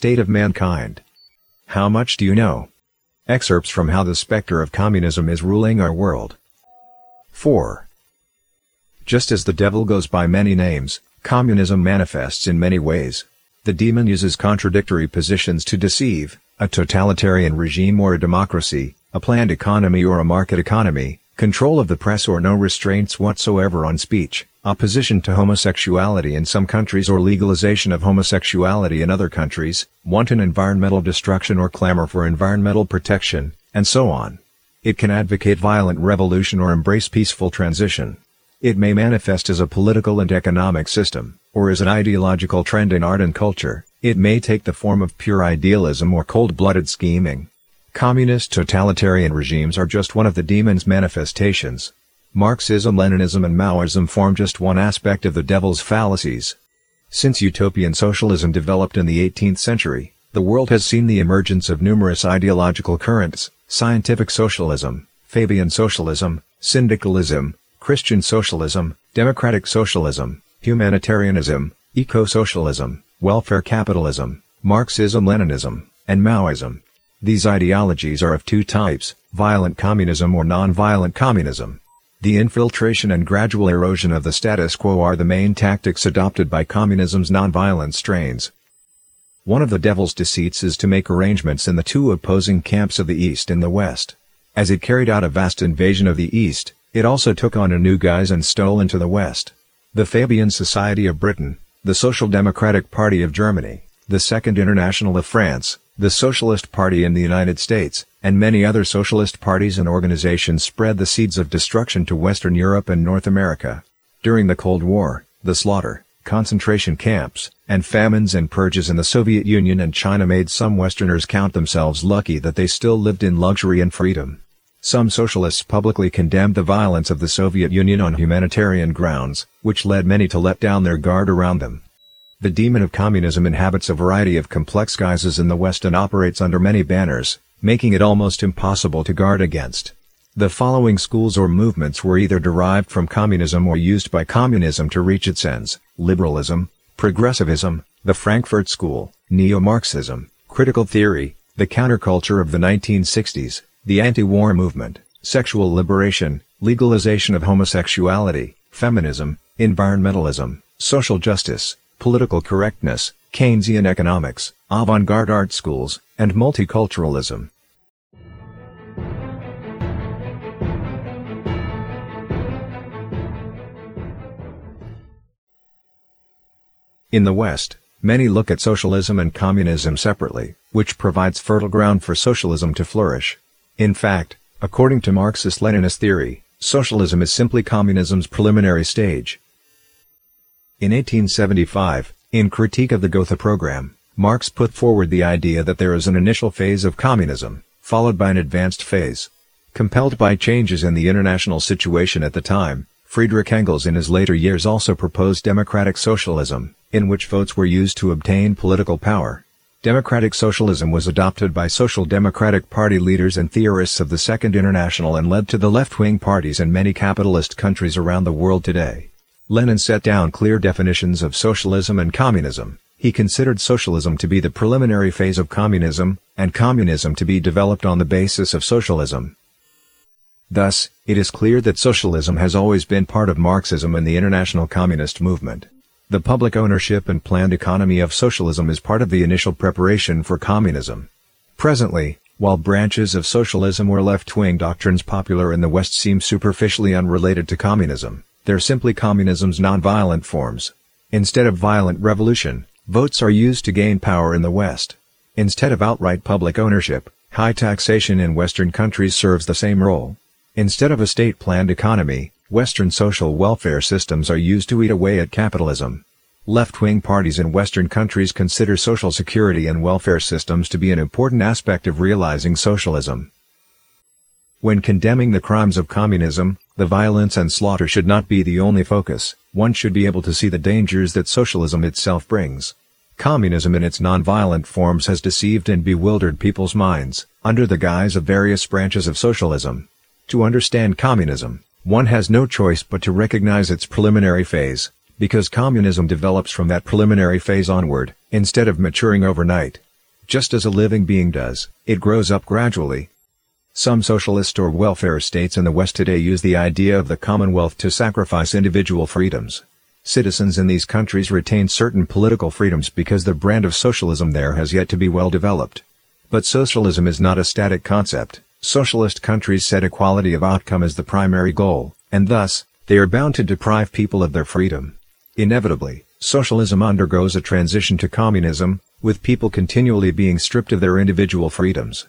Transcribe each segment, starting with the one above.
State of mankind. How much do you know? Excerpts from How the Spectre of Communism is Ruling Our World. 4. Just as the devil goes by many names, communism manifests in many ways. The demon uses contradictory positions to deceive, a totalitarian regime or a democracy, a planned economy or a market economy, control of the press or no restraints whatsoever on speech, opposition to homosexuality in some countries or legalization of homosexuality in other countries, wanton environmental destruction or clamor for environmental protection, and so on. It can advocate violent revolution or embrace peaceful transition. It may manifest as a political and economic system, or as an ideological trend in art and culture, it may take the form of pure idealism or cold-blooded scheming. Communist totalitarian regimes are just one of the demon's manifestations. Marxism, Leninism and Maoism form just one aspect of the devil's fallacies. Since utopian socialism developed in the 18th century, the world has seen the emergence of numerous ideological currents, scientific socialism, Fabian socialism, syndicalism, Christian socialism, democratic socialism, humanitarianism, eco-socialism, welfare capitalism, Marxism-Leninism, and Maoism. These ideologies are of two types, violent communism or non-violent communism. The infiltration and gradual erosion of the status quo are the main tactics adopted by communism's non-violent strains. One of the devil's deceits is to make arrangements in the two opposing camps of the East and the West. As it carried out a vast invasion of the East, it also took on a new guise and stole into the West. The Fabian Society of Britain, the Social Democratic Party of Germany, the Second International of France, the Socialist Party in the United States, and many other socialist parties and organizations spread the seeds of destruction to Western Europe and North America. During the Cold War, the slaughter, concentration camps, and famines and purges in the Soviet Union and China made some Westerners count themselves lucky that they still lived in luxury and freedom. Some socialists publicly condemned the violence of the Soviet Union on humanitarian grounds, which led many to let down their guard around them. The demon of communism inhabits a variety of complex guises in the West and operates under many banners, making it almost impossible to guard against. The following schools or movements were either derived from communism or used by communism to reach its ends, liberalism, progressivism, the Frankfurt School, neo-Marxism, critical theory, the counterculture of the 1960s, the anti-war movement, sexual liberation, legalization of homosexuality, feminism, environmentalism, social justice, political correctness, Keynesian economics, avant-garde art schools, and multiculturalism. In the West, many look at socialism and communism separately, which provides fertile ground for socialism to flourish. In fact, according to Marxist-Leninist theory, socialism is simply communism's preliminary stage. In 1875, in Critique of the Gotha Program, Marx put forward the idea that there is an initial phase of communism, followed by an advanced phase. Compelled by changes in the international situation at the time, Friedrich Engels in his later years also proposed democratic socialism, in which votes were used to obtain political power. Democratic socialism was adopted by Social Democratic Party leaders and theorists of the Second International and led to the left-wing parties in many capitalist countries around the world today. Lenin set down clear definitions of socialism and communism. He considered socialism to be the preliminary phase of communism, and communism to be developed on the basis of socialism. Thus, it is clear that socialism has always been part of Marxism and the international communist movement. The public ownership and planned economy of socialism is part of the initial preparation for communism. Presently, while branches of socialism or left-wing doctrines popular in the West seem superficially unrelated to communism, they're simply communism's non-violent forms. Instead of violent revolution, votes are used to gain power in the West. Instead of outright public ownership, high taxation in Western countries serves the same role. Instead of a state-planned economy, Western social welfare systems are used to eat away at capitalism. Left-wing parties in Western countries consider social security and welfare systems to be an important aspect of realizing socialism. When condemning the crimes of communism, the violence and slaughter should not be the only focus, one should be able to see the dangers that socialism itself brings. Communism in its non-violent forms has deceived and bewildered people's minds, under the guise of various branches of socialism. To understand communism, one has no choice but to recognize its preliminary phase, because communism develops from that preliminary phase onward, instead of maturing overnight. Just as a living being does, it grows up gradually. Some socialist or welfare states in the West today use the idea of the Commonwealth to sacrifice individual freedoms. Citizens in these countries retain certain political freedoms because the brand of socialism there has yet to be well developed. But socialism is not a static concept. Socialist countries set equality of outcome as the primary goal, and thus, they are bound to deprive people of their freedom. Inevitably, socialism undergoes a transition to communism, with people continually being stripped of their individual freedoms.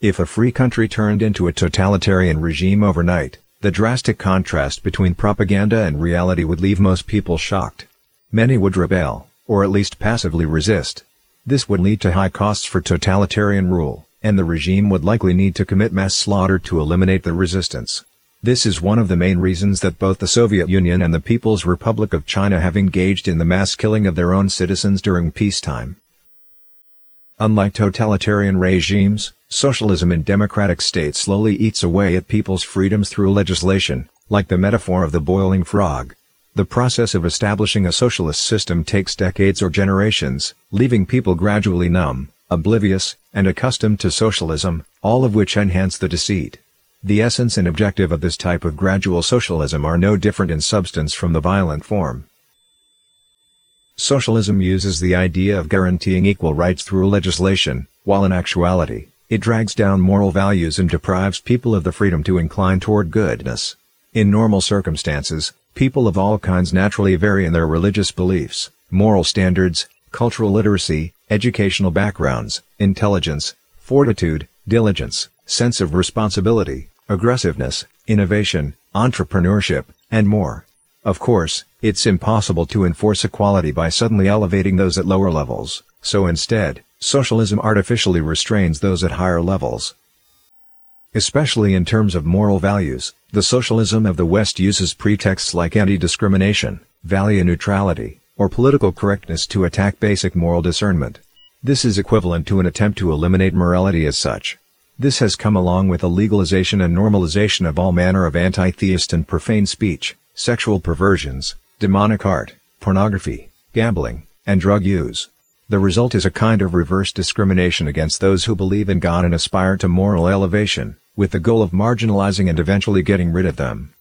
If a free country turned into a totalitarian regime overnight, the drastic contrast between propaganda and reality would leave most people shocked. Many would rebel, or at least passively resist. This would lead to high costs for totalitarian rule, and the regime would likely need to commit mass slaughter to eliminate the resistance. This is one of the main reasons that both the Soviet Union and the People's Republic of China have engaged in the mass killing of their own citizens during peacetime. Unlike totalitarian regimes, socialism in democratic states slowly eats away at people's freedoms through legislation, like the metaphor of the boiling frog. The process of establishing a socialist system takes decades or generations, leaving people gradually numb, oblivious, and accustomed to socialism, all of which enhance the deceit. The essence and objective of this type of gradual socialism are no different in substance from the violent form. Socialism uses the idea of guaranteeing equal rights through legislation, while in actuality, it drags down moral values and deprives people of the freedom to incline toward goodness. In normal circumstances, people of all kinds naturally vary in their religious beliefs, moral standards, cultural literacy, educational backgrounds, intelligence, fortitude, diligence, sense of responsibility, aggressiveness, innovation, entrepreneurship, and more. Of course, it's impossible to enforce equality by suddenly elevating those at lower levels, so instead, socialism artificially restrains those at higher levels. Especially in terms of moral values, the socialism of the West uses pretexts like anti-discrimination, value neutrality, or political correctness to attack basic moral discernment. This is equivalent to an attempt to eliminate morality as such. This has come along with the legalization and normalization of all manner of anti-theist and profane speech, sexual perversions, demonic art, pornography, gambling, and drug use. The result is a kind of reverse discrimination against those who believe in God and aspire to moral elevation, with the goal of marginalizing and eventually getting rid of them.